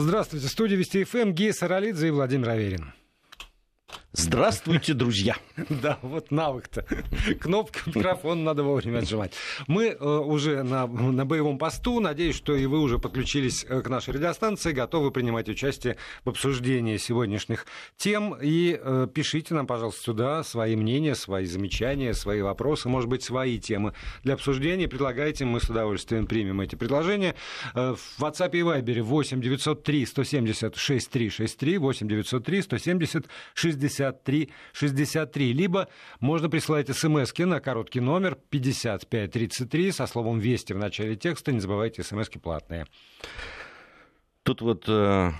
Здравствуйте. В студии Вести ФМ Гея Саралидзе и Владимир Аверин. Здравствуйте, друзья. Да, вот навык-то. Кнопку микрофона надо вовремя отжимать. Мы э, уже на, на боевом посту. Надеюсь, что и вы уже подключились э, к нашей радиостанции, готовы принимать участие в обсуждении сегодняшних тем. И э, пишите нам, пожалуйста, сюда свои мнения, свои замечания, свои вопросы, может быть, свои темы для обсуждения. Предлагайте, мы с удовольствием примем эти предложения. Э, в WhatsApp и Viber 8 903 170 6363 8 903 170 60 63 63. Либо можно присылать смс на короткий номер 5533 со словом «Вести» в начале текста. Не забывайте, смс платные. Тут вот э,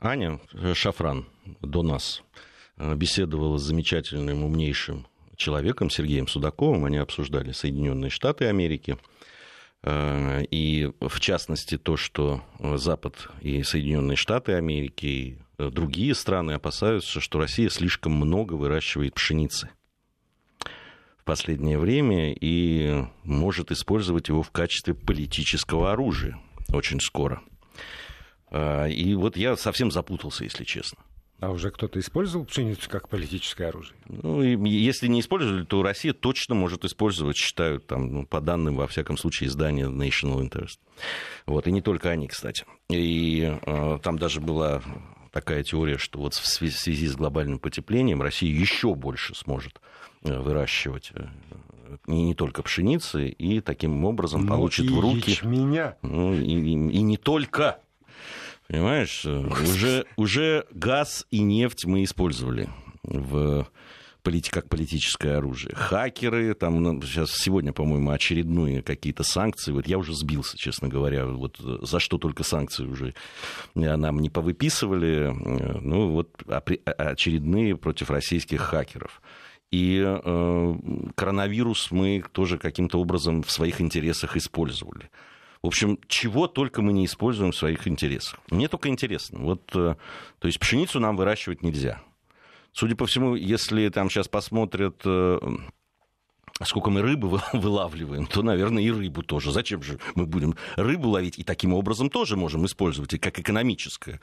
Аня Шафран до нас э, беседовала с замечательным, умнейшим человеком Сергеем Судаковым. Они обсуждали Соединенные Штаты Америки. Э, и в частности то, что Запад и Соединенные Штаты Америки, и другие страны опасаются, что Россия слишком много выращивает пшеницы в последнее время и может использовать его в качестве политического оружия очень скоро. А, и вот я совсем запутался, если честно. А уже кто-то использовал пшеницу как политическое оружие? Ну, если не использовали, то Россия точно может использовать, считают, там, ну, по данным, во всяком случае, издания National Interest. Вот, и не только они, кстати. И э, там даже была такая теория, что вот в связи с глобальным потеплением Россия еще больше сможет э, выращивать э, не, не только пшеницы, и таким образом ну получит в руки... Меня. Ну, и, и, и не только. Понимаешь, уже, уже газ и нефть мы использовали в как политическое оружие. Хакеры, там ну, сейчас сегодня, по-моему, очередные какие-то санкции. Вот я уже сбился, честно говоря, вот за что только санкции уже нам не повыписывали. Ну вот очередные против российских хакеров. И э, коронавирус мы тоже каким-то образом в своих интересах использовали. В общем, чего только мы не используем в своих интересах. Мне только интересно. Вот, э, то есть пшеницу нам выращивать нельзя. Судя по всему, если там сейчас посмотрят э, сколько мы рыбы вылавливаем, то, наверное, и рыбу тоже. Зачем же мы будем рыбу ловить? И таким образом тоже можем использовать и как экономическое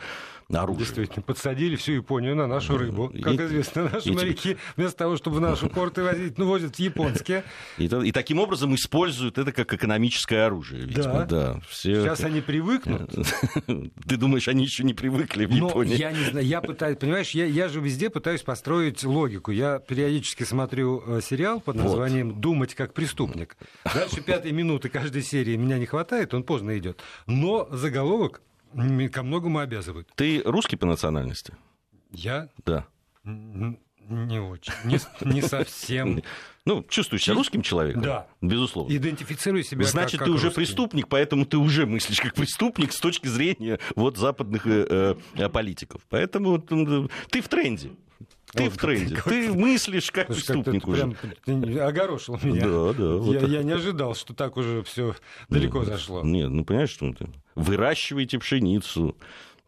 оружие. Действительно, подсадили всю Японию на нашу рыбу. Как и, известно, наши и, моряки вместо того, чтобы в наши порты возить, ну, возят в японские. И, и таким образом используют это как экономическое оружие, видимо. Да. да все Сейчас они привыкнут. Ты думаешь, они еще не привыкли в Японии? я не знаю, я пытаюсь, понимаешь, я, я же везде пытаюсь построить логику. Я периодически смотрю э, сериал под названием умением думать как преступник. Дальше пятой минуты каждой серии меня не хватает, он поздно идет. Но заголовок ко многому обязывает. Ты русский по национальности? Я? Да. Не очень. Не, не совсем. Ну, чувствуешь себя русским человеком? Да. Безусловно. Идентифицирую себя Значит, как, ты как уже русский. преступник, поэтому ты уже мыслишь как преступник с точки зрения вот западных э, э, политиков. Поэтому ты в тренде. Ты вот, в тренде. Как, ты мыслишь как Слушай, преступник как уже. Прям огорошил меня. Да, да. Вот я, я не ожидал, что так уже все далеко нет, зашло. Нет, ну понимаешь, что ты выращиваете пшеницу,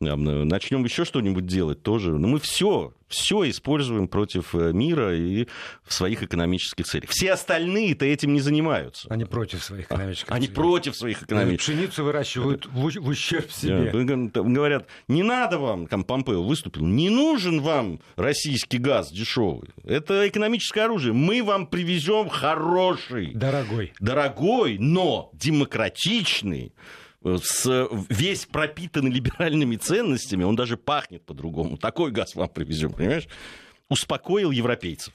начнем еще что-нибудь делать тоже. Но мы все, все используем против э, мира и в своих экономических целях. Все остальные-то этим не занимаются. Они против своих экономических Они целей. против своих экономических Пшеницу выращивают в, в ущерб себе. Говорят, не надо вам, там Помпео выступил, не нужен вам российский газ дешевый. Это экономическое оружие. Мы вам привезем хороший. Дорогой. Дорогой, но демократичный с, весь пропитанный либеральными ценностями, он даже пахнет по-другому. Такой газ вам привезем, понимаешь? Успокоил европейцев.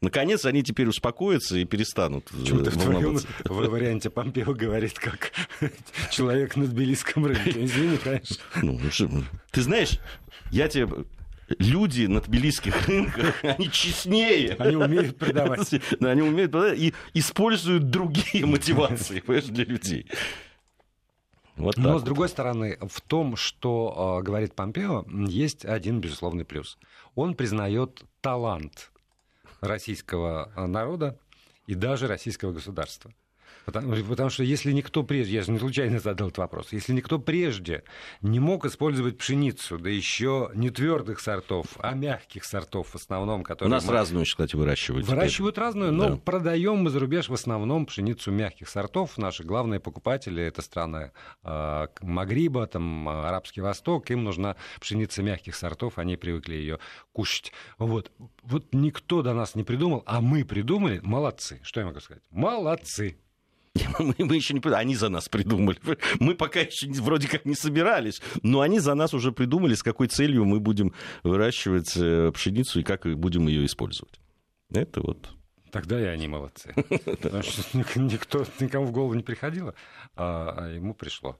Наконец они теперь успокоятся и перестанут Почему-то в твоем варианте Помпео говорит, как человек на тбилисском рынке. Извини, конечно. Ну, ну ты знаешь, я тебе люди на тбилисских рынках, они честнее. Они умеют продавать. Они умеют продавать и используют другие мотивации, понимаешь, для людей. Вот Но, вот. с другой стороны, в том, что э, говорит Помпео, есть один безусловный плюс. Он признает талант российского народа и даже российского государства. Потому, потому что если никто прежде, я же не случайно задал этот вопрос, если никто прежде не мог использовать пшеницу, да еще не твердых сортов, а мягких сортов в основном, которые... У нас мы... разную, кстати, выращивают. Выращивают теперь. разную, но да. продаем мы за рубеж в основном пшеницу мягких сортов. Наши главные покупатели это страны э, Магриба, там, Арабский Восток, им нужна пшеница мягких сортов, они привыкли ее кушать. Вот. вот никто до нас не придумал, а мы придумали, молодцы. Что я могу сказать? Молодцы. Мы, мы еще не они за нас придумали. Мы пока еще вроде как не собирались, но они за нас уже придумали, с какой целью мы будем выращивать э, пшеницу и как будем ее использовать. Это вот. Тогда и они молодцы. Потому что никто, никому в голову не приходило, а, а ему пришло.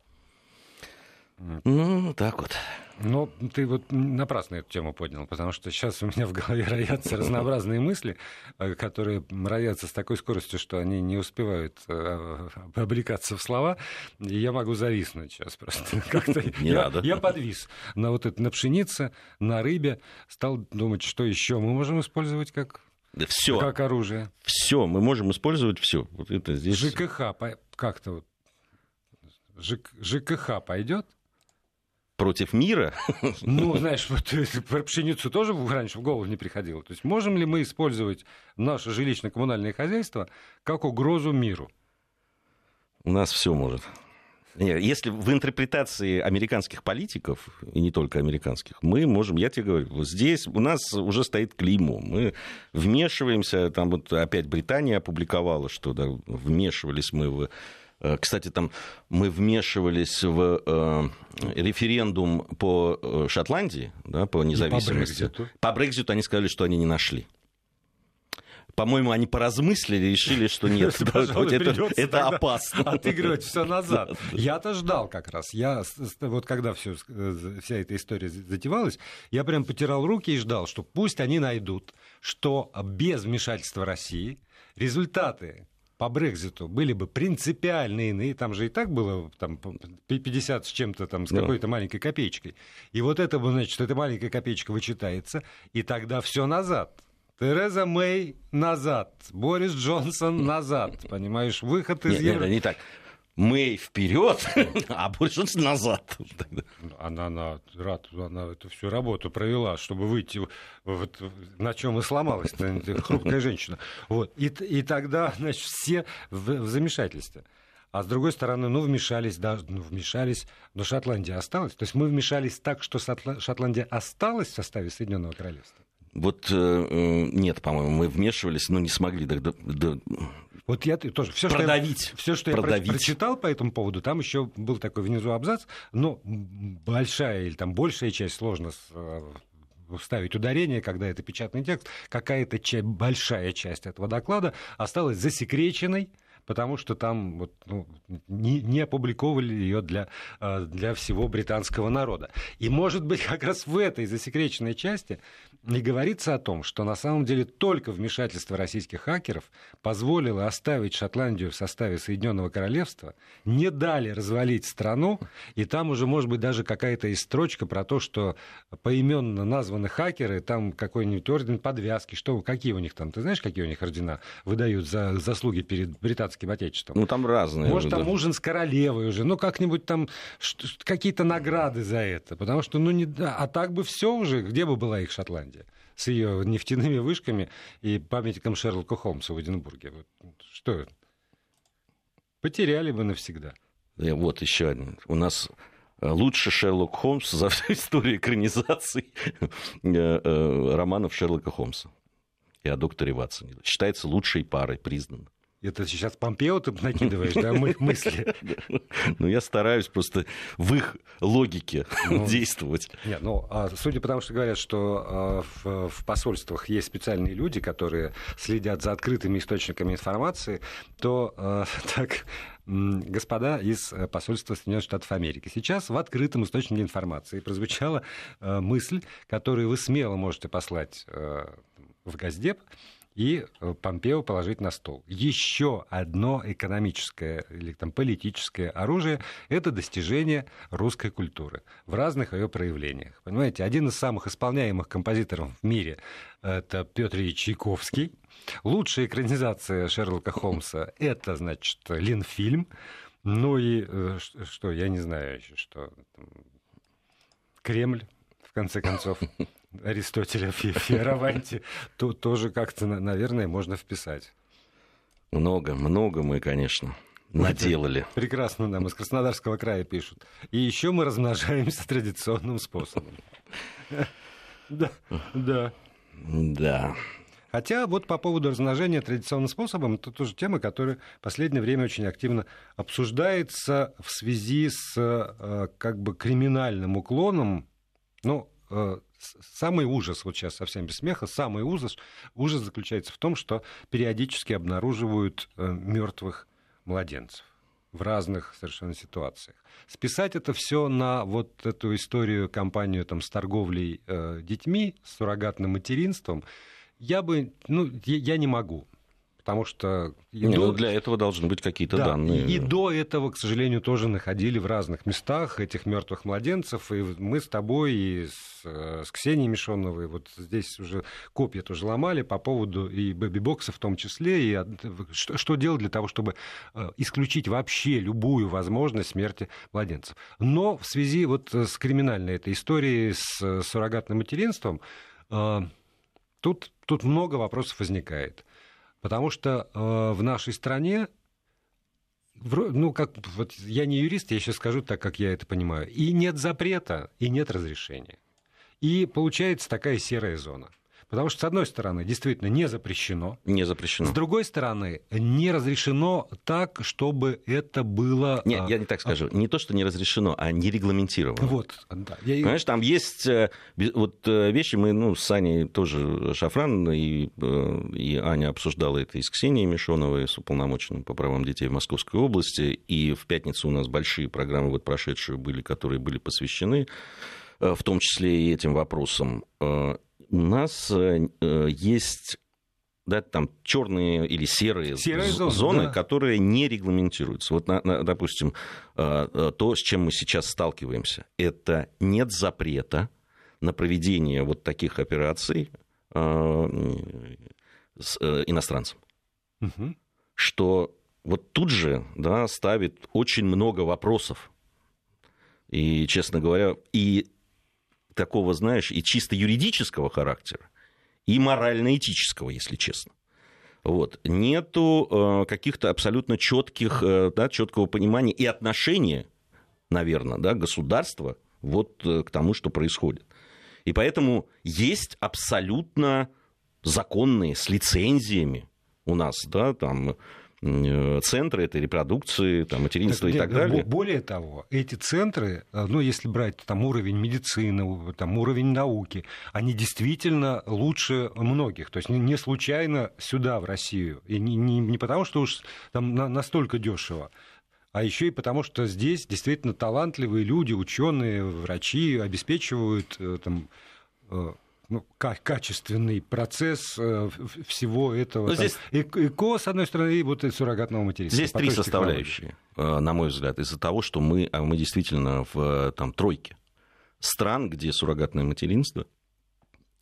Ну, так вот. Но ты вот напрасно эту тему поднял, потому что сейчас у меня в голове роятся разнообразные мысли, э, которые роятся с такой скоростью, что они не успевают э, облекаться в слова, и я могу зависнуть сейчас просто. Как-то не я, надо. я подвис на вот это, на пшенице, на рыбе, стал думать, что еще мы можем использовать как все. Как оружие. Все, мы можем использовать все. Вот это здесь... ЖКХ как-то вот. ЖКХ пойдет? Против мира. Ну, знаешь, вот э, про пшеницу тоже раньше в голову не приходило. То есть можем ли мы использовать наше жилищно-коммунальное хозяйство как угрозу миру? У нас все может. Если в интерпретации американских политиков, и не только американских, мы можем, я тебе говорю, вот здесь у нас уже стоит клеймо. Мы вмешиваемся, там вот опять Британия опубликовала, что да, вмешивались мы в кстати, там мы вмешивались в э, референдум по э, Шотландии, да, по независимости. по, Брекзиту. по Брекзиту они сказали, что они не нашли. По-моему, они поразмыслили и решили, что нет, это, опасно. Отыгрывать все назад. Я-то ждал как раз. Я, вот когда все, вся эта история затевалась, я прям потирал руки и ждал, что пусть они найдут, что без вмешательства России результаты по Брекзиту были бы принципиально иные, там же и так было там, 50 с чем-то, там, с какой-то да. маленькой копеечкой. И вот это, значит, эта маленькая копеечка вычитается, и тогда все назад. Тереза Мэй назад, Борис Джонсон назад, понимаешь, выход из Евро... Нет, не так. Мэй вперед, а больше назад. Она, она, рад, она эту всю работу провела, чтобы выйти, вот, на чем и сломалась хрупкая женщина. Вот. И, и тогда, значит, все в, в замешательстве. А с другой стороны, ну, вмешались, да, ну, вмешались, но Шотландия осталась. То есть мы вмешались так, что Шотландия осталась в составе Соединенного Королевства. Вот э, э, нет, по-моему, мы вмешивались, но не смогли до, до, вот я тоже все, продавить, что я, все, что продавить. я прочитал по этому поводу, там еще был такой внизу абзац, но большая или там большая часть сложно э, вставить ударение, когда это печатный текст, какая-то часть, большая часть этого доклада осталась засекреченной, потому что там вот, ну, не, не опубликовали ее для, э, для всего британского народа. И, может быть, как раз в этой засекреченной части не говорится о том, что на самом деле только вмешательство российских хакеров позволило оставить Шотландию в составе Соединенного Королевства, не дали развалить страну, и там уже, может быть, даже какая-то есть строчка про то, что поименно названы хакеры, там какой-нибудь орден подвязки, что, какие у них там, ты знаешь, какие у них ордена выдают за заслуги перед британским отечеством? Ну, там разные. Может, там да. ужин с королевой уже, ну, как-нибудь там какие-то награды за это, потому что, ну, не... А так бы все уже, где бы была их Шотландия? с ее нефтяными вышками и памятником Шерлока Холмса в Эдинбурге. Что? Потеряли бы навсегда. И вот еще один. У нас э, лучше Шерлок Холмс за всю историю экранизаций э, э, романов Шерлока Холмса и о докторе Ватсоне. Считается лучшей парой, признан. Это сейчас Помпео ты накидываешь, да, моих мысли? Ну, я стараюсь просто в их логике ну, действовать. Нет, ну, а судя по тому, что говорят, что а, в, в посольствах есть специальные люди, которые следят за открытыми источниками информации, то а, так господа из посольства Соединенных Штатов Америки. Сейчас в открытом источнике информации прозвучала мысль, которую вы смело можете послать в Газдеп, и э, Помпео положить на стол. Еще одно экономическое или там, политическое оружие – это достижение русской культуры в разных ее проявлениях. Понимаете, один из самых исполняемых композиторов в мире – это Петр Ильич Чайковский. Лучшая экранизация Шерлока Холмса – это, значит, Линфильм. Ну и э, что, я не знаю еще, что Кремль, в конце концов. Аристотеля Фиараванти, то тоже как-то, наверное, можно вписать. Много, много мы, конечно, наделали. Прекрасно нам из Краснодарского края пишут. И еще мы размножаемся традиционным способом. Да, да. Да. Хотя вот по поводу размножения традиционным способом, это тоже тема, которая в последнее время очень активно обсуждается в связи с э, как бы криминальным уклоном, ну, э, самый ужас, вот сейчас совсем без смеха, самый ужас, ужас заключается в том, что периодически обнаруживают э, мертвых младенцев в разных совершенно ситуациях. Списать это все на вот эту историю, компанию там, с торговлей э, детьми, с суррогатным материнством, я бы, ну, я, я не могу потому что... Не, до... ну, для этого должны быть какие-то да, данные. И, и до этого, к сожалению, тоже находили в разных местах этих мертвых младенцев, и мы с тобой и с, э, с Ксенией Мишоновой вот здесь уже копья тоже ломали по поводу и бэби-бокса в том числе, и что, что делать для того, чтобы э, исключить вообще любую возможность смерти младенцев. Но в связи вот с криминальной этой историей с э, суррогатным материнством, тут, тут много вопросов возникает. Потому что э, в нашей стране, ну, как, вот я не юрист, я сейчас скажу так, как я это понимаю, и нет запрета, и нет разрешения. И получается такая серая зона. Потому что, с одной стороны, действительно не запрещено. Не запрещено. С другой стороны, не разрешено так, чтобы это было... Нет, а, я не так скажу. А... Не то, что не разрешено, а не регламентировано. Вот, да. Я... Понимаешь, там есть э, вот э, вещи, мы, ну, с Аней тоже, Шафран и, э, и Аня обсуждала это и с Ксенией Мишоновой, с уполномоченным по правам детей в Московской области, и в пятницу у нас большие программы вот прошедшие были, которые были посвящены в том числе и этим вопросам у нас э, э, есть да, там черные или серые, серые зоны, зоны да. которые не регламентируются. Вот, на, на, допустим, э, то, с чем мы сейчас сталкиваемся, это нет запрета на проведение вот таких операций с иностранцем. Угу. Что вот тут же да, ставит очень много вопросов. И, честно говоря, и такого, знаешь, и чисто юридического характера, и морально-этического, если честно. Вот. Нету э, каких-то абсолютно четких, э, да, четкого понимания и отношения, наверное, да, государства вот э, к тому, что происходит. И поэтому есть абсолютно законные с лицензиями у нас, да, там центры этой репродукции, там, материнства так, и так далее. Более того, эти центры, э, ну, если брать там, уровень медицины, там, уровень науки, они действительно лучше многих. То есть не случайно сюда, в Россию. И не, не, не потому, что уж там настолько дешево, а еще и потому, что здесь действительно талантливые люди, ученые, врачи обеспечивают э, там, ну, качественный процесс э, всего этого. Ну, здесь... Там, ЭКО, с одной стороны, и вот и суррогатного материнства. Здесь три составляющие, э, на мой взгляд, из-за того, что мы, а мы действительно в там, тройке стран, где суррогатное материнство,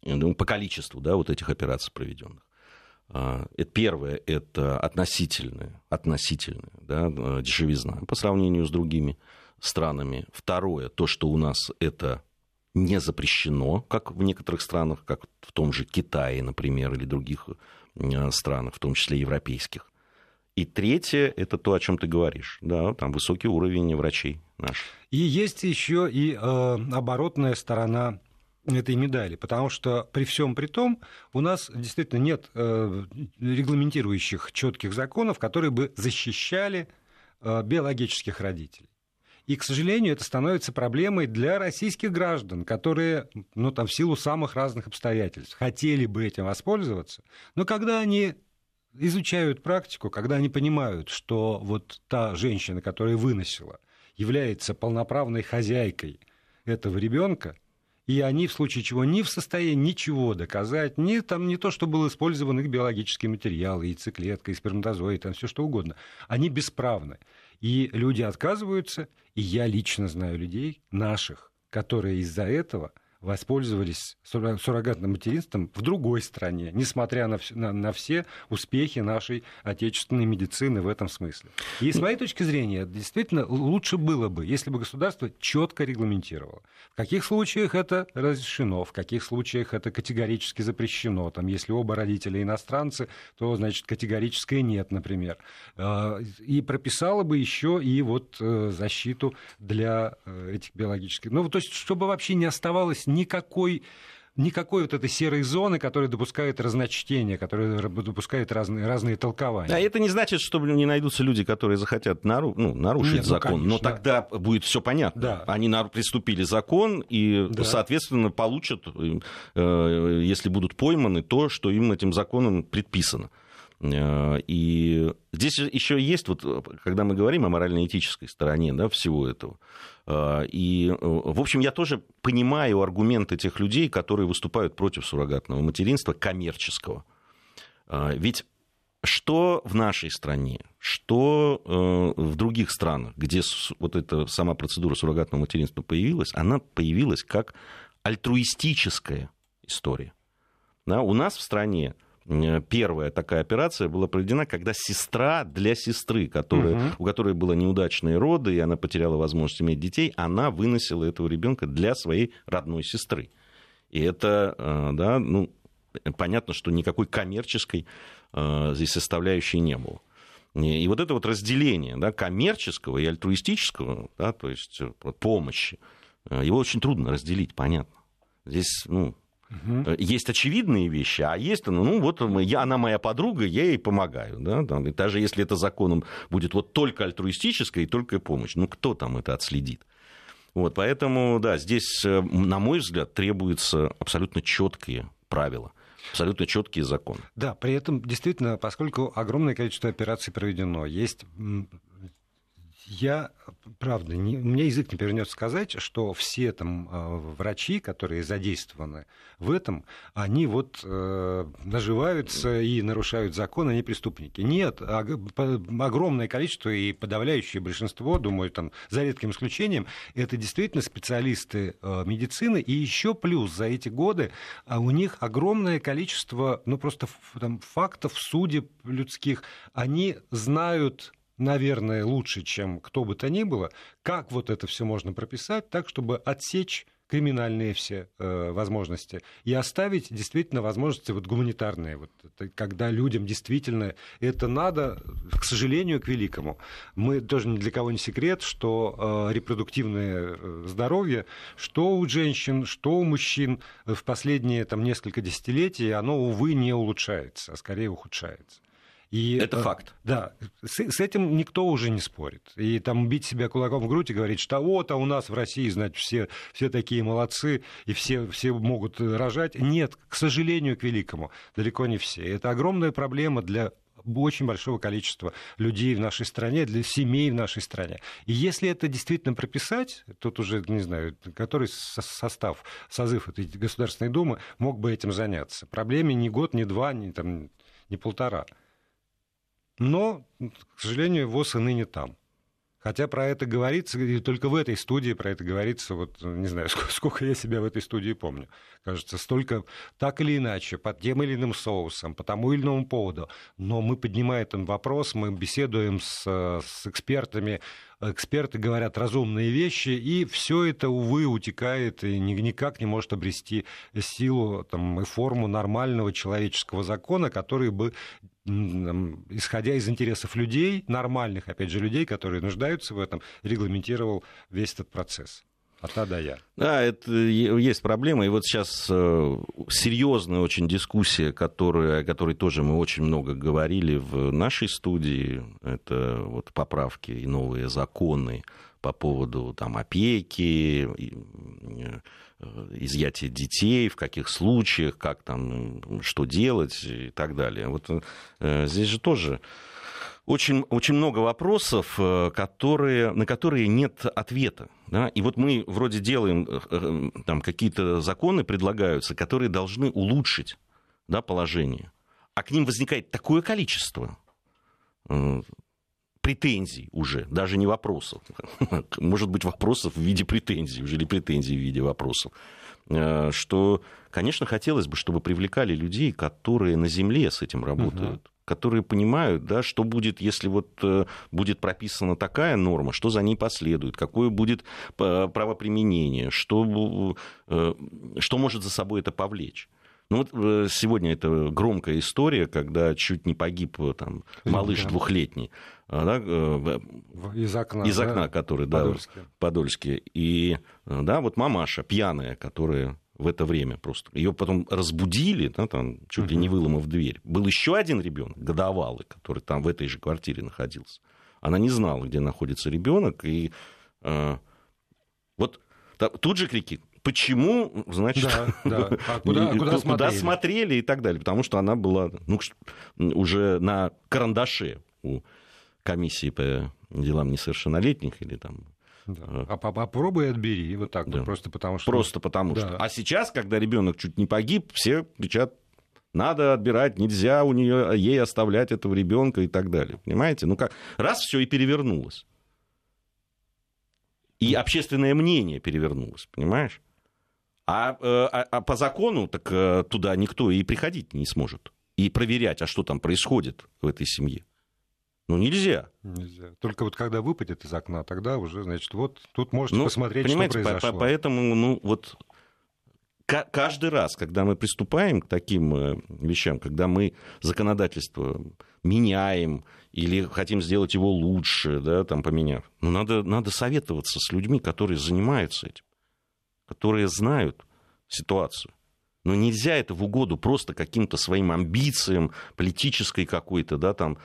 ну, по количеству да, вот этих операций проведенных. А, это первое – это относительная, относительная да, дешевизна по сравнению с другими странами. Второе – то, что у нас это не запрещено, как в некоторых странах, как в том же Китае, например, или других э, странах, в том числе европейских. И третье – это то, о чем ты говоришь. Да, там высокий уровень врачей наших. И есть еще и э, оборотная сторона этой медали, потому что при всем при том у нас действительно нет э, регламентирующих четких законов, которые бы защищали э, биологических родителей. И, к сожалению, это становится проблемой для российских граждан, которые, ну, там, в силу самых разных обстоятельств хотели бы этим воспользоваться, но когда они изучают практику, когда они понимают, что вот та женщина, которая выносила, является полноправной хозяйкой этого ребенка, и они в случае чего не в состоянии ничего доказать, ни, там, не то, что был использован их биологический материал, яйцеклетка, и сперматозоид, там все что угодно. Они бесправны. И люди отказываются, и я лично знаю людей наших, которые из-за этого – воспользовались суррогатным материнством в другой стране, несмотря на, на, на все успехи нашей отечественной медицины в этом смысле. И с моей точки зрения, действительно, лучше было бы, если бы государство четко регламентировало, в каких случаях это разрешено, в каких случаях это категорически запрещено. Там, если оба родителя иностранцы, то, значит, категорическое нет, например. А, и прописало бы еще и вот э, защиту для э, этих биологических... Ну, то есть, чтобы вообще не оставалось никакой никакой вот этой серой зоны, которая допускает разночтение, которая допускает разные, разные толкования. А это не значит, что не найдутся люди, которые захотят нару, ну, нарушить Нет, ну, закон, ну, но тогда будет все понятно. Да. Они приступили закон и, да. соответственно, получат, э, если будут пойманы, то, что им этим законом предписано. Э, и здесь еще есть, вот, когда мы говорим о морально-этической стороне да, всего этого, э, и, э, в общем, я тоже понимаю аргументы тех людей, которые выступают против суррогатного материнства коммерческого. Ведь что в нашей стране, что в других странах, где вот эта сама процедура суррогатного материнства появилась, она появилась как альтруистическая история. Да, у нас в стране Э, первая такая операция была проведена, когда сестра для сестры, которая, угу. у которой было неудачные роды, и она потеряла возможность иметь детей, она выносила этого ребенка для своей родной сестры. И это, э, да, ну, понятно, что никакой коммерческой э, здесь составляющей не было. И вот это вот разделение да, коммерческого и альтруистического, да, то есть помощи, его очень трудно разделить, понятно. Здесь, ну, Угу. Есть очевидные вещи, а есть, ну, ну вот я, она моя подруга, я ей помогаю. Да? Там, и даже если это законом будет вот только альтруистическая и только помощь, ну кто там это отследит? Вот, поэтому, да, здесь, э, на мой взгляд, требуются абсолютно четкие правила абсолютно четкие законы. Да, при этом действительно, поскольку огромное количество операций проведено, есть я, правда, не, у меня язык не повернется сказать, что все там э, врачи, которые задействованы в этом, они вот э, наживаются и нарушают закон, они преступники. Нет, огромное количество и подавляющее большинство, думаю, там, за редким исключением, это действительно специалисты э, медицины, и еще плюс за эти годы а у них огромное количество, ну, просто там, фактов, судеб людских, они знают наверное, лучше, чем кто бы то ни было, как вот это все можно прописать так, чтобы отсечь криминальные все э, возможности и оставить действительно возможности вот гуманитарные, вот, это, когда людям действительно это надо, к сожалению, к великому. Мы тоже ни для кого не секрет, что э, репродуктивное э, здоровье, что у женщин, что у мужчин в последние там, несколько десятилетий, оно, увы, не улучшается, а скорее ухудшается. И, Это э, факт. Да, с, с этим никто уже не спорит. И там бить себя кулаком в грудь и говорить, что вот, а у нас в России, значит, все, все такие молодцы, и все, все могут рожать. Нет, к сожалению, к великому, далеко не все. Это огромная проблема для очень большого количества людей в нашей стране, для семей в нашей стране. И если это действительно прописать, тут уже, не знаю, который состав, созыв этой Государственной Думы мог бы этим заняться. Проблеме ни год, ни два, ни, там, ни полтора. Но, к сожалению, ВОЗ и ныне там. Хотя про это говорится, и только в этой студии про это говорится, вот не знаю, сколько, сколько я себя в этой студии помню. Кажется, столько, так или иначе, под тем или иным соусом, по тому или иному поводу. Но мы поднимаем этот вопрос, мы беседуем с, с экспертами, эксперты говорят разумные вещи, и все это, увы, утекает и никак не может обрести силу там, и форму нормального человеческого закона, который бы исходя из интересов людей, нормальных, опять же, людей, которые нуждаются в этом, регламентировал весь этот процесс. А до Я. Да, это есть проблема. И вот сейчас э, серьезная очень дискуссия, которая, о которой тоже мы очень много говорили в нашей студии. Это вот поправки и новые законы по поводу там, опеки, э, изъятия детей, в каких случаях, как там, что делать и так далее. Вот э, здесь же тоже очень, очень много вопросов, э, которые, на которые нет ответа. Да? И вот мы вроде делаем, там какие-то законы предлагаются, которые должны улучшить да, положение. А к ним возникает такое количество претензий уже, даже не вопросов. Может быть, вопросов в виде претензий уже, или претензий в виде вопросов. Что, конечно, хотелось бы, чтобы привлекали людей, которые на земле с этим работают которые понимают, да, что будет, если вот э, будет прописана такая норма, что за ней последует, какое будет э, правоприменение, что, э, что может за собой это повлечь. Ну вот сегодня это громкая история, когда чуть не погиб там, малыш да. двухлетний. Да, из окна, из окна да? который, да, Подольске. Подольске. И да, вот мамаша пьяная, которая в это время просто. Ее потом разбудили, да, там, чуть ли не выломав дверь. Был еще один ребенок, годовалый, который там в этой же квартире находился. Она не знала, где находится ребенок. И э, вот да, тут же крики, почему, значит, да, да. А куда, куда, куда смотрели? смотрели и так далее. Потому что она была ну, уже на карандаше у комиссии по делам несовершеннолетних или там да. А попробуй отбери, вот так да. вот, просто потому что... Просто потому да. что. А сейчас, когда ребенок чуть не погиб, все кричат, надо отбирать, нельзя у нее, ей оставлять этого ребенка и так далее. Понимаете? Ну как, раз все и перевернулось. И общественное мнение перевернулось, понимаешь? А, э, а, а по закону так э, туда никто и приходить не сможет. И проверять, а что там происходит в этой семье. Ну, нельзя. Нельзя. Только вот когда выпадет из окна, тогда уже, значит, вот тут можете ну, посмотреть, что произошло. По поэтому, ну, вот каждый раз, когда мы приступаем к таким э, вещам, когда мы законодательство меняем или хотим сделать его лучше, да, там поменяв, ну, надо, надо советоваться с людьми, которые занимаются этим, которые знают ситуацию. Но нельзя это в угоду просто каким-то своим амбициям, политической какой-то, да, там,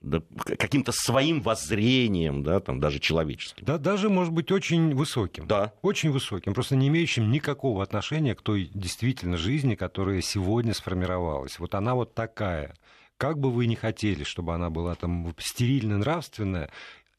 да, каким-то своим воззрением, да, там, даже человеческим. Да, даже, может быть, очень высоким. Да. Очень высоким, просто не имеющим никакого отношения к той действительно жизни, которая сегодня сформировалась. Вот она вот такая. Как бы вы ни хотели, чтобы она была там стерильно нравственная,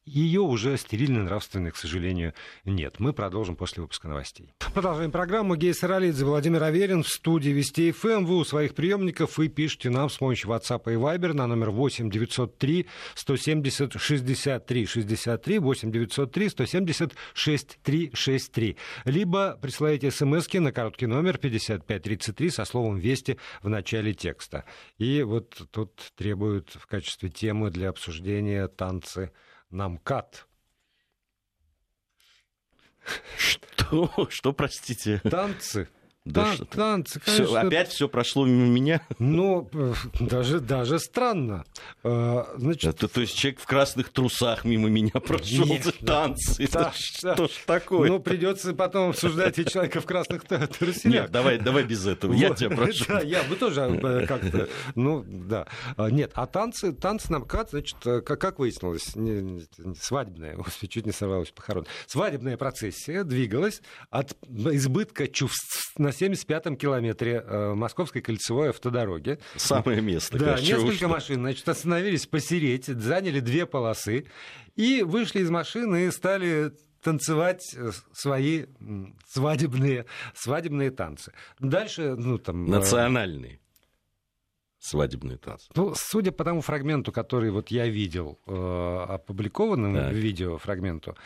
ее уже стерильно нравственной, к сожалению, нет. Мы продолжим после выпуска новостей. Продолжаем программу. Гей Саралидзе, Владимир Аверин в студии Вести ФМ. Вы у своих приемников и пишите нам с помощью WhatsApp и Viber на номер 8 903 170 63 63 8 903 170 63 63. Либо присылаете смс на короткий номер 5533 со словом «Вести» в начале текста. И вот тут требуют в качестве темы для обсуждения танцы нам кат. Что? Что, простите? Танцы. Да Тан- что танцы, конечно. Всё, опять все прошло мимо меня. Ну, э, даже, даже странно. Э, значит... Это, то есть человек в красных трусах мимо меня прошел за танцы. Да, что да. ж такое? Ну, придется потом обсуждать и человека в красных трусах. Нет, давай, давай без этого. Я тебя прошу. Да, я бы тоже э, как-то. Ну, да. А, нет, а танцы, танцы нам как, значит, как, выяснилось, свадебная, господи, чуть не сорвалась похорон. Свадебная процессия двигалась от избытка чувств на 75-м километре э, Московской кольцевой автодороги. Самое место. Да, конечно, несколько машин, значит, остановились посереть, заняли две полосы и вышли из машины и стали танцевать э, свои свадебные, свадебные танцы. Дальше, ну, там... Э, Национальные свадебные танцы. Ну, судя по тому фрагменту, который вот я видел, э, опубликованному так. видео фрагменту,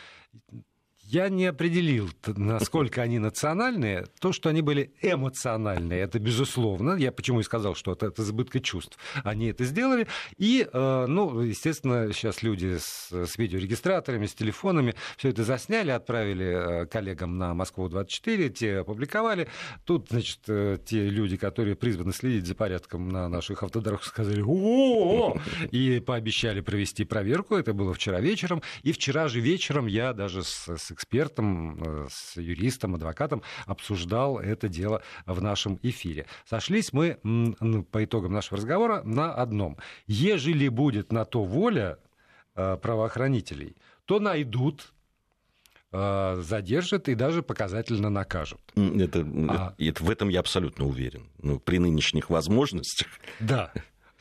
я не определил, насколько они национальные. То, что они были эмоциональные, это безусловно. Я почему и сказал, что это, это избытка чувств. Они это сделали. И, э, ну, естественно, сейчас люди с, с видеорегистраторами, с телефонами все это засняли, отправили э, коллегам на Москву-24, те опубликовали. Тут, значит, э, те люди, которые призваны следить за порядком на наших автодорогах, сказали о и пообещали провести проверку. Это было вчера вечером. И вчера же вечером я даже с, с экспертом, э, с юристом, адвокатом обсуждал это дело в нашем эфире. Сошлись мы по итогам нашего разговора на одном. Ежели будет на то воля э, правоохранителей, то найдут э, задержат и даже показательно накажут. Это, а... это, в этом я абсолютно уверен. Ну, при нынешних возможностях. Да.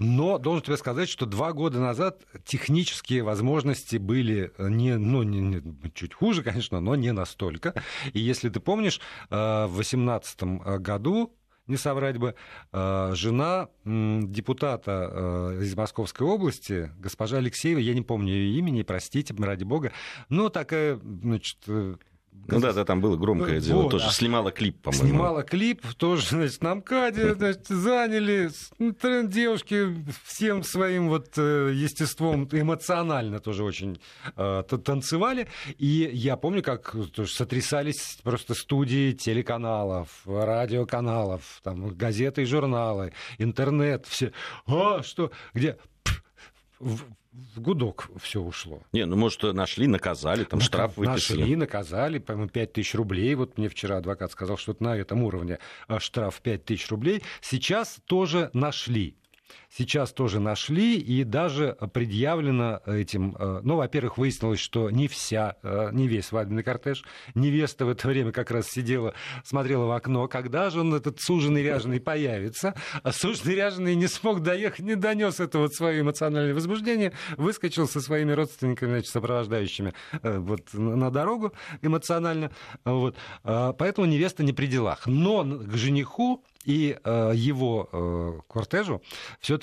Но должен тебе сказать, что два года назад технические возможности были не, ну, не, не, чуть хуже, конечно, но не настолько. И если ты помнишь, в 2018 году не соврать бы, жена депутата из Московской области, госпожа Алексеева, я не помню ее имени, простите, ради бога, но такая, значит, ну да, да, там было громкое вот, дело, тоже а снимала клип, по-моему. Снимала клип, тоже, значит, на МКАДе, значит, заняли, ну, девушки всем своим вот э, естеством эмоционально тоже очень э, танцевали, и я помню, как тоже сотрясались просто студии телеканалов, радиоканалов, там, газеты и журналы, интернет, все, а, что, где, в гудок все ушло. Не, ну, может, нашли, наказали, там штраф выписали. Нашли, наказали, по-моему, 5 тысяч рублей. Вот мне вчера адвокат сказал, что на этом уровне а, штраф 5 тысяч рублей. Сейчас тоже нашли сейчас тоже нашли, и даже предъявлено этим, э, ну, во-первых, выяснилось, что не вся, э, не весь свадебный кортеж, невеста в это время как раз сидела, смотрела в окно, когда же он, этот суженый ряженый, появится, а суженый ряженый не смог доехать, не донес это вот свое эмоциональное возбуждение, выскочил со своими родственниками, значит, сопровождающими э, вот на дорогу эмоционально, вот, а, поэтому невеста не при делах. Но к жениху и э, его э, кортежу все-таки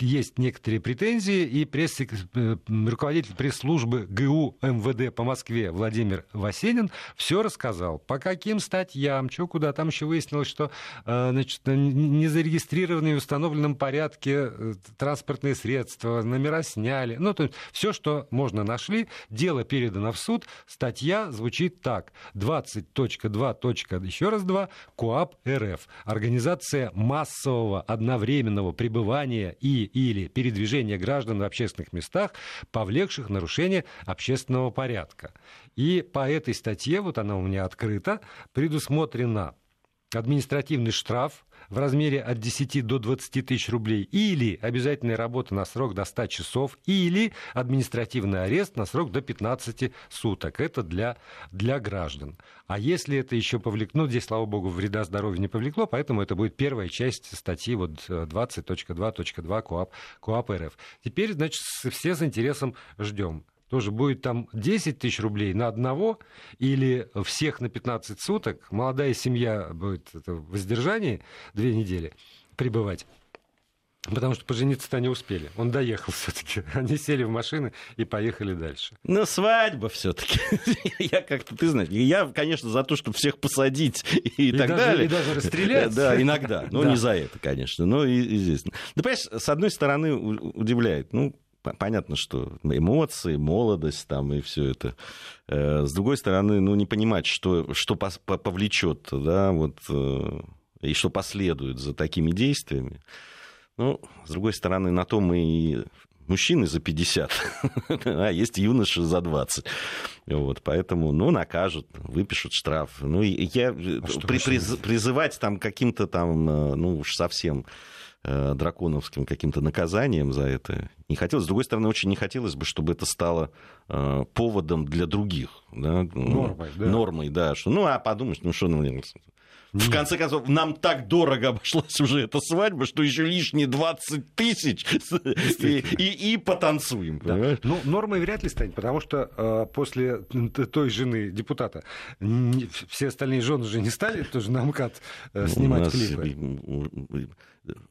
есть некоторые претензии, и пресс э, руководитель пресс-службы ГУ МВД по Москве Владимир Васенин все рассказал, по каким статьям, что куда. Там еще выяснилось, что э, значит, не зарегистрированные в установленном порядке э, транспортные средства, номера сняли. Ну, то есть все, что можно, нашли. Дело передано в суд. Статья звучит так. 20.2. Еще раз 2. КОАП РФ. Организация массового одновременного пребывания и или передвижения граждан в общественных местах, повлекших нарушение общественного порядка. И по этой статье, вот она у меня открыта, предусмотрена административный штраф в размере от 10 до 20 тысяч рублей, или обязательная работа на срок до 100 часов, или административный арест на срок до 15 суток. Это для, для граждан. А если это еще повлекло, ну, здесь, слава богу, вреда здоровью не повлекло, поэтому это будет первая часть статьи вот 20.2.2 КОАП, КОАП РФ. Теперь, значит, все с интересом ждем тоже будет там 10 тысяч рублей на одного или всех на 15 суток, молодая семья будет в воздержании две недели пребывать. Потому что пожениться-то не успели. Он доехал все-таки. Они сели в машины и поехали дальше. Ну, свадьба все-таки. я как-то, ты знаешь, я, конечно, за то, чтобы всех посадить и, и так даже, далее. И даже расстрелять. Да, иногда. Но не за это, конечно. Но и, и здесь. Да, понимаешь, с одной стороны, удивляет. Ну, понятно, что эмоции, молодость там и все это. Э, с другой стороны, ну, не понимать, что, что повлечет, да, вот, э, и что последует за такими действиями. Ну, с другой стороны, на то мы и мужчины за 50, а есть юноши за 20. Вот, поэтому, ну, накажут, выпишут штраф. Ну, и я а при, приз, призывать там каким-то там, э, ну, уж совсем Э, драконовским каким-то наказанием за это не хотелось. С другой стороны, очень не хотелось бы, чтобы это стало э, поводом для других. Да? Нормой, да. Нормой, да. Что, ну, а подумаешь, ну что, ну, в конце концов, нам так дорого обошлась уже эта свадьба, что еще лишние 20 тысяч и, и, и потанцуем. Да. Ну, нормой вряд ли станет, потому что э, после той жены депутата не, все остальные жены же не стали тоже на МКАД э, снимать ну, клипы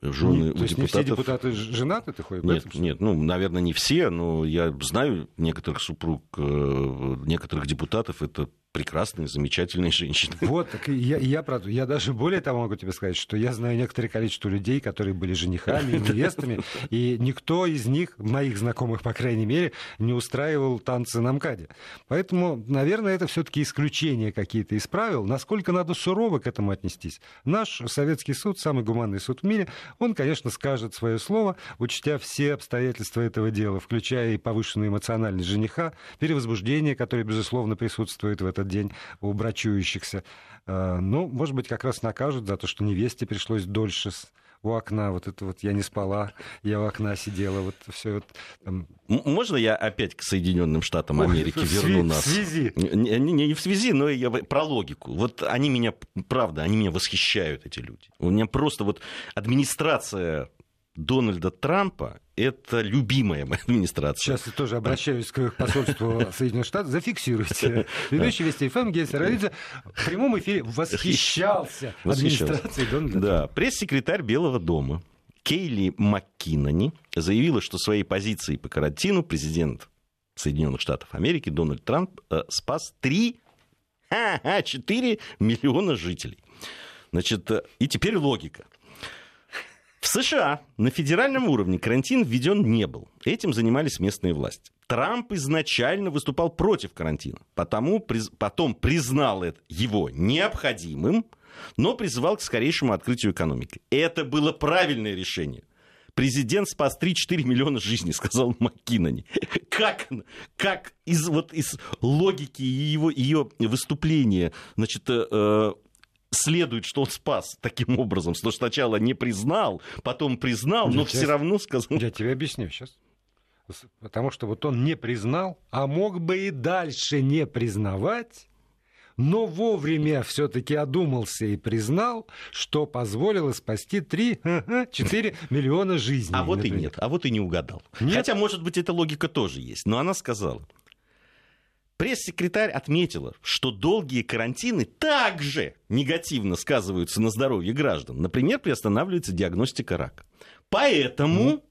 жены не, у то есть депутатов... не все депутаты женаты, ты ходишь? Нет, нет, ну, наверное, не все, но я знаю некоторых супруг, э, некоторых депутатов, это прекрасные, замечательные женщины. Вот, так я, я правда, я даже более того могу тебе сказать, что я знаю некоторое количество людей, которые были женихами и невестами, и никто из них, моих знакомых, по крайней мере, не устраивал танцы на МКАДе. Поэтому, наверное, это все-таки исключения какие-то из правил. Насколько надо сурово к этому отнестись? Наш советский суд, самый гуманный суд в мире, он, конечно, скажет свое слово, учтя все обстоятельства этого дела, включая и повышенную эмоциональность жениха, перевозбуждение, которое, безусловно, присутствует в этом этот день у брачующихся. А, ну, может быть, как раз накажут за то, что невесте пришлось дольше у окна, вот это вот я не спала, я у окна сидела, вот все вот. Там... Можно я опять к Соединенным Штатам Америки Ой, верну в нас? В связи. Не, не, не в связи, но я про логику. Вот они меня, правда, они меня восхищают, эти люди. У меня просто вот администрация Дональда Трампа это любимая моя администрация. Сейчас я тоже обращаюсь к посольству Соединенных Штатов. Зафиксируйте. Ведущий Вести ФМ Гельсер Родица в прямом эфире восхищался, администрацией Дональда Да, пресс-секретарь Белого дома Кейли МакКиннони заявила, что своей позицией по карантину президент Соединенных Штатов Америки Дональд Трамп э, спас 3, 4 миллиона жителей. Значит, э, и теперь логика. В США на федеральном уровне карантин введен не был. Этим занимались местные власти. Трамп изначально выступал против карантина, потому, потом признал это его необходимым, но призывал к скорейшему открытию экономики. Это было правильное решение. Президент спас 3-4 миллиона жизней, сказал МакКиннони. Как, как из, вот, из логики его, ее выступления значит, э, следует, что он спас таким образом, что сначала не признал, потом признал, но все равно сказал... Я тебе объясню сейчас. Потому что вот он не признал, а мог бы и дальше не признавать, но вовремя все-таки одумался и признал, что позволило спасти 3-4 миллиона жизней. А вот и нет, а вот и не угадал. Нет? Хотя, может быть, эта логика тоже есть, но она сказала. Пресс-секретарь отметила, что долгие карантины также негативно сказываются на здоровье граждан. Например, приостанавливается диагностика рака. Поэтому, ну.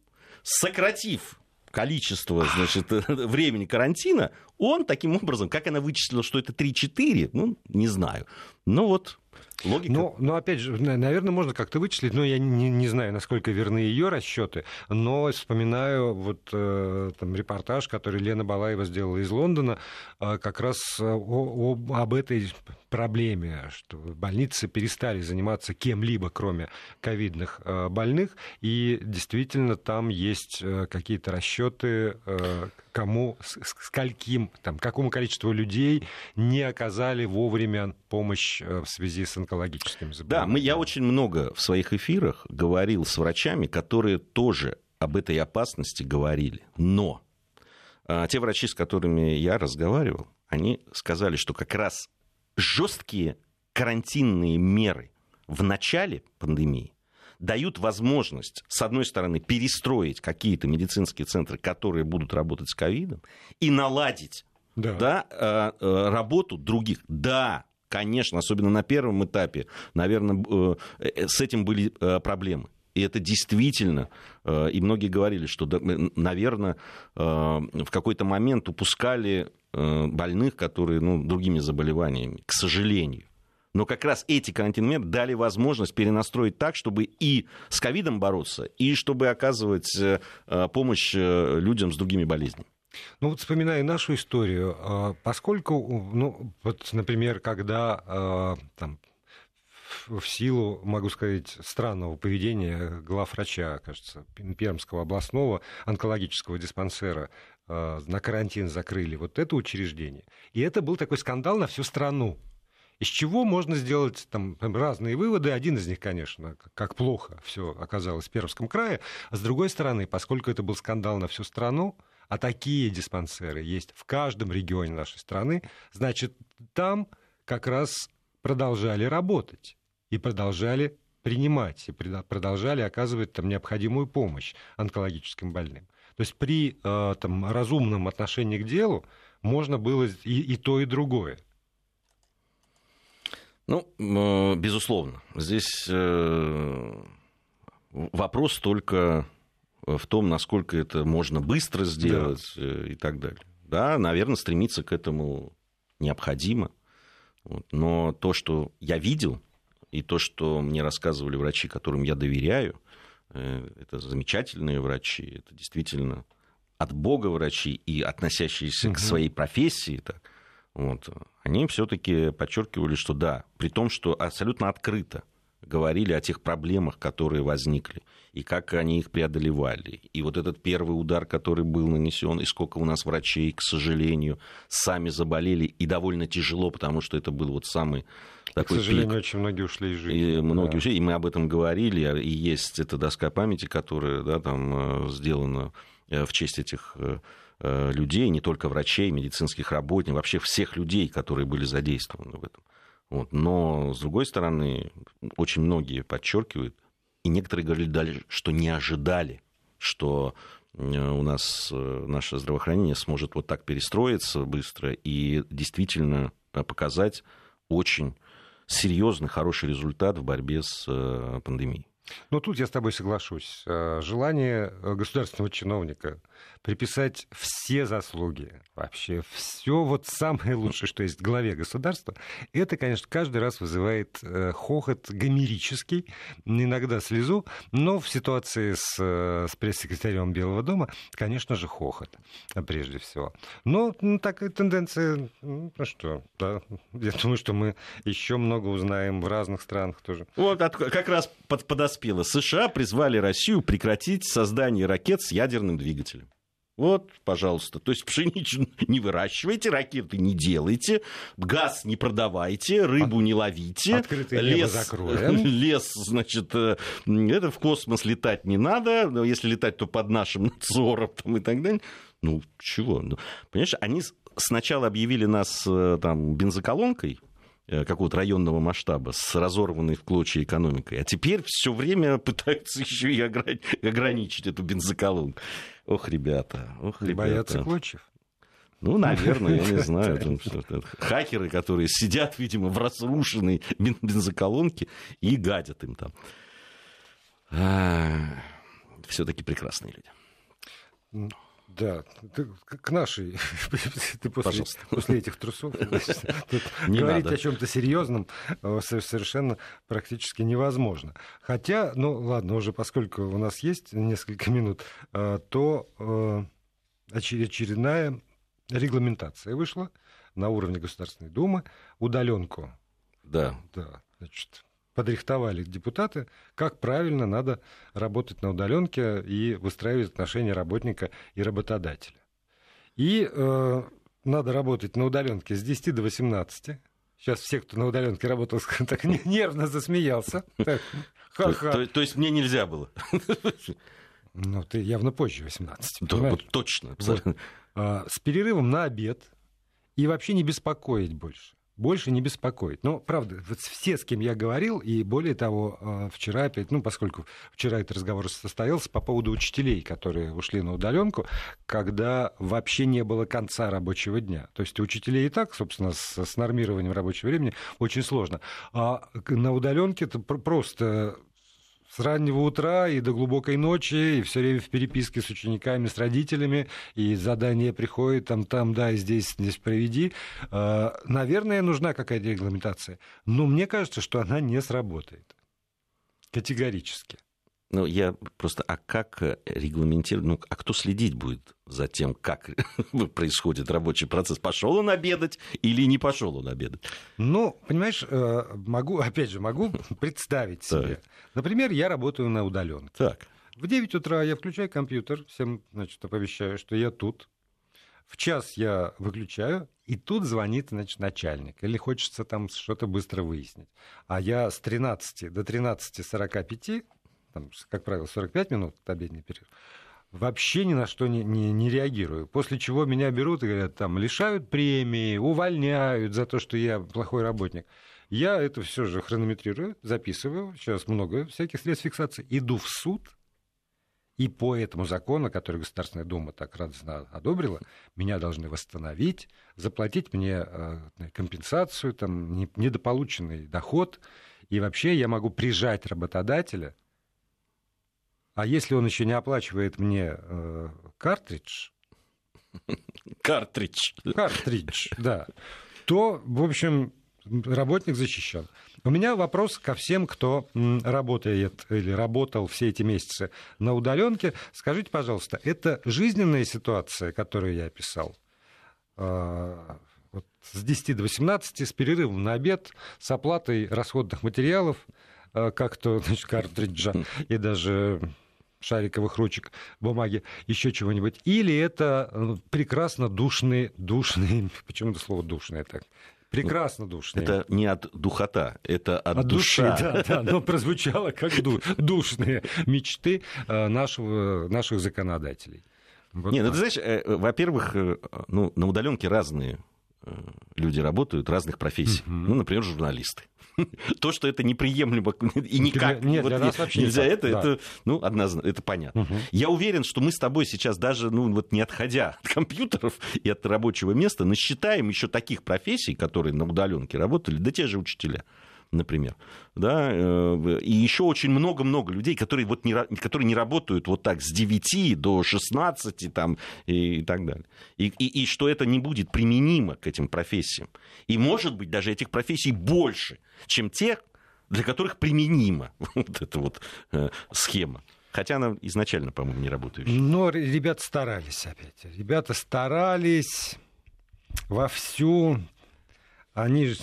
сократив количество значит, времени карантина, он таким образом, как она вычислила, что это 3-4, ну, не знаю. Но вот Логика. Ну, ну, опять же, наверное, можно как-то вычислить, но я не, не знаю, насколько верны ее расчеты, но вспоминаю вот э, там репортаж, который Лена Балаева сделала из Лондона, э, как раз о, о, об этой проблеме, что больницы перестали заниматься кем-либо, кроме ковидных э, больных, и действительно там есть э, какие-то расчеты, э, кому, скольким, там, какому количеству людей не оказали вовремя помощь в связи с онкологическими заболеваниями. Да, мы, я очень много в своих эфирах говорил с врачами, которые тоже об этой опасности говорили. Но а, те врачи, с которыми я разговаривал, они сказали, что как раз жесткие карантинные меры в начале пандемии дают возможность, с одной стороны, перестроить какие-то медицинские центры, которые будут работать с ковидом, и наладить да. Да, э, э, работу других. Да, конечно, особенно на первом этапе, наверное, э, с этим были проблемы. И это действительно, и многие говорили, что, наверное, в какой-то момент упускали больных, которые, ну, другими заболеваниями, к сожалению. Но как раз эти карантинные меры дали возможность перенастроить так, чтобы и с ковидом бороться, и чтобы оказывать э, помощь э, людям с другими болезнями. Ну вот вспоминая нашу историю, а, поскольку, ну вот, например, когда а, там, в силу, могу сказать, странного поведения главврача, кажется, Пермского областного онкологического диспансера а, на карантин закрыли вот это учреждение. И это был такой скандал на всю страну. Из чего можно сделать там разные выводы. Один из них, конечно, как плохо все оказалось в Пермском крае. А с другой стороны, поскольку это был скандал на всю страну, а такие диспансеры есть в каждом регионе нашей страны, значит, там как раз продолжали работать и продолжали принимать, и продолжали оказывать там необходимую помощь онкологическим больным. То есть при э, там, разумном отношении к делу можно было и, и то, и другое. Ну, э, безусловно. Здесь э, вопрос только в том, насколько это можно быстро сделать да. Э, и так далее. Да, наверное, стремиться к этому необходимо. Но то, что я видел, и то, что мне рассказывали врачи, которым я доверяю, это замечательные врачи, это действительно от Бога врачи и относящиеся угу. к своей профессии. Так, вот, они все-таки подчеркивали, что да, при том, что абсолютно открыто говорили о тех проблемах, которые возникли, и как они их преодолевали. И вот этот первый удар, который был нанесен, и сколько у нас врачей, к сожалению, сами заболели, и довольно тяжело, потому что это был вот самый такой К сожалению, пик. очень многие ушли из жизни. И многие да. ушли, и мы об этом говорили, и есть эта доска памяти, которая да, там э, сделана э, в честь этих Э, людей, не только врачей, медицинских работников, вообще всех людей, которые были задействованы в этом. Вот. Но, с другой стороны, очень многие подчеркивают, И некоторые говорили что не ожидали, что э, у нас э, наше здравоохранение сможет вот так перестроиться быстро и действительно показать очень серьезный, хороший результат в борьбе с пандемией. Ну, тут я с тобой соглашусь. Желание государственного чиновника приписать все заслуги, вообще все вот самое лучшее, что есть в главе государства, это, конечно, каждый раз вызывает э, хохот гомерический, иногда слезу, но в ситуации с, э, с пресс-секретарем Белого дома, конечно же, хохот прежде всего. Но ну, такая тенденция, ну что, да, я думаю, что мы еще много узнаем в разных странах тоже. Вот как раз под, подоспело. США призвали Россию прекратить создание ракет с ядерным двигателем. Вот, пожалуйста. То есть пшеничную не выращивайте, ракеты не делайте, газ не продавайте, рыбу не ловите. Открытое лес, закроем. Лес, значит, э, это в космос летать не надо. Но если летать, то под нашим надзором там, и так далее. Ну, чего? Ну, понимаешь, они сначала объявили нас э, там бензоколонкой, какого-то районного масштаба с разорванной в клочья экономикой, а теперь все время пытаются еще и ограничить эту бензоколонку. Ох, ребята, ох, ребята. Боятся клочев? Ну, наверное, я не знаю. Хакеры, которые сидят, видимо, в разрушенной бензоколонке и гадят им там. А, Все-таки прекрасные люди. Да, ты, к нашей, ты после, после этих трусов говорить надо. о чем-то серьезном э, совершенно практически невозможно. Хотя, ну ладно, уже поскольку у нас есть несколько минут, э, то э, очередная регламентация вышла на уровне Государственной Думы, удаленку. Да. Да, значит, подрихтовали депутаты, как правильно надо работать на удаленке и выстраивать отношения работника и работодателя. И э, надо работать на удаленке с 10 до 18. Сейчас все, кто на удаленке работал, так нервно засмеялся. То, есть мне нельзя было? Ну, ты явно позже 18. вот точно. А, с перерывом на обед и вообще не беспокоить больше больше не беспокоит. Но, правда, вот все, с кем я говорил, и более того, э, вчера опять, ну, поскольку вчера этот разговор состоялся по поводу учителей, которые ушли на удаленку, когда вообще не было конца рабочего дня. То есть учителей и так, собственно, с, с нормированием рабочего времени очень сложно. А на удаленке это просто с раннего утра и до глубокой ночи, и все время в переписке с учениками, с родителями, и задание приходит там, там, да, здесь, здесь проведи. А, наверное, нужна какая-то регламентация. Но мне кажется, что она не сработает. Категорически. Ну, я просто, а как э, регламентировать, ну, а кто следить будет за тем, как происходит рабочий процесс? Пошел он обедать или не пошел он обедать? Ну, понимаешь, э, могу, опять же, могу представить себе. Например, я работаю на удаленке. Так. В 9 утра я включаю компьютер, всем, значит, оповещаю, что я тут. В час я выключаю, и тут звонит, значит, начальник. Или хочется там что-то быстро выяснить. А я с 13 до 13.45 там, как правило, 45 минут обеденный перерыв, вообще ни на что не, не, не реагирую. После чего меня берут и говорят, там, лишают премии, увольняют за то, что я плохой работник. Я это все же хронометрирую, записываю, сейчас много всяких средств фиксации, иду в суд, и по этому закону, который Государственная Дума так радостно одобрила, меня должны восстановить, заплатить мне э, компенсацию, там, недополученный доход. И вообще я могу прижать работодателя а если он еще не оплачивает мне э, картридж... Картридж. Картридж, да. То, в общем, работник защищен. У меня вопрос ко всем, кто работает или работал все эти месяцы на удаленке. Скажите, пожалуйста, это жизненная ситуация, которую я описал? А, вот с 10 до 18, с перерывом на обед, с оплатой расходных материалов, а, как то значит, картриджа и даже шариковых ручек, бумаги, еще чего-нибудь. Или это э, прекрасно душные, душные, почему-то слово душное так, прекрасно душные. Это не от духота, это от, от душа. Души, да, да, но прозвучало как душные мечты э, нашего, наших законодателей. Вот Нет, ну, ты знаешь, э, во-первых, ну, на удаленке разные люди работают, разных профессий. Uh-huh. Ну, например, журналисты. То, что это неприемлемо и никак Нет, вот нас вообще нельзя не так, это, да. это, ну, однозначно, это понятно. Я уверен, что мы с тобой сейчас даже, ну, вот не отходя от компьютеров и от рабочего места, насчитаем еще таких профессий, которые на удаленке работали, да те же учителя например, да, э, и еще очень много-много людей, которые, вот не, которые не работают вот так с 9 до 16 там, и, и так далее. И, и, и что это не будет применимо к этим профессиям. И, может быть, даже этих профессий больше, чем тех, для которых применима вот эта вот э, схема. Хотя она изначально, по-моему, не работающая. Но ребята старались опять. Ребята старались вовсю. Они же...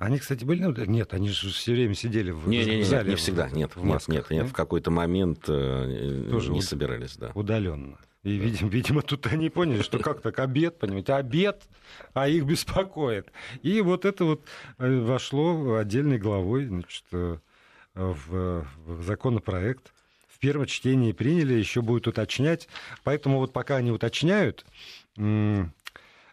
Они, кстати, были... на- Нет, они же все время сидели в, Не, в не, не, зале. не всегда, нет, в нет, масках, нет, нет, в какой-то момент э, Тоже не собирались, да. удаленно. И, видимо, видимо, тут они поняли, что как так обед, понимаете, обед, а их беспокоит. И вот это вот э, вошло отдельной главой значит, э, в, в законопроект. В первом чтении приняли, еще будет уточнять. Поэтому вот пока они уточняют, э,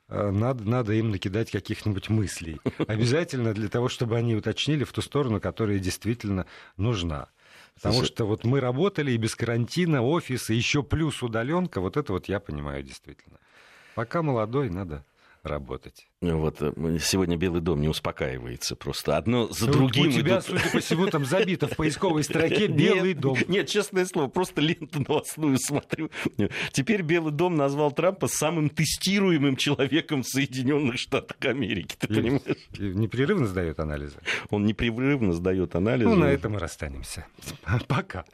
надо, надо им накидать каких-нибудь мыслей. Обязательно для того, чтобы они уточнили в ту сторону, которая действительно нужна. Потому Слушай, что вот мы работали и без карантина, офис, и еще плюс удаленка, вот это вот я понимаю действительно. Пока молодой, надо работать. Вот э, сегодня Белый дом не успокаивается просто. Одно за Ну, другим У тебя, идут- судя по всему, там забито в поисковой строке «Белый Нет, дом». Нет, честное слово, просто ленту новостную смотрю. Теперь Белый дом назвал Трампа самым тестируемым человеком в Соединенных Штатах Америки. Ты И- понимаешь? и непрерывно сдает анализы. Он непрерывно сдает анализы. Ну, на этом мы расстанемся. Пока.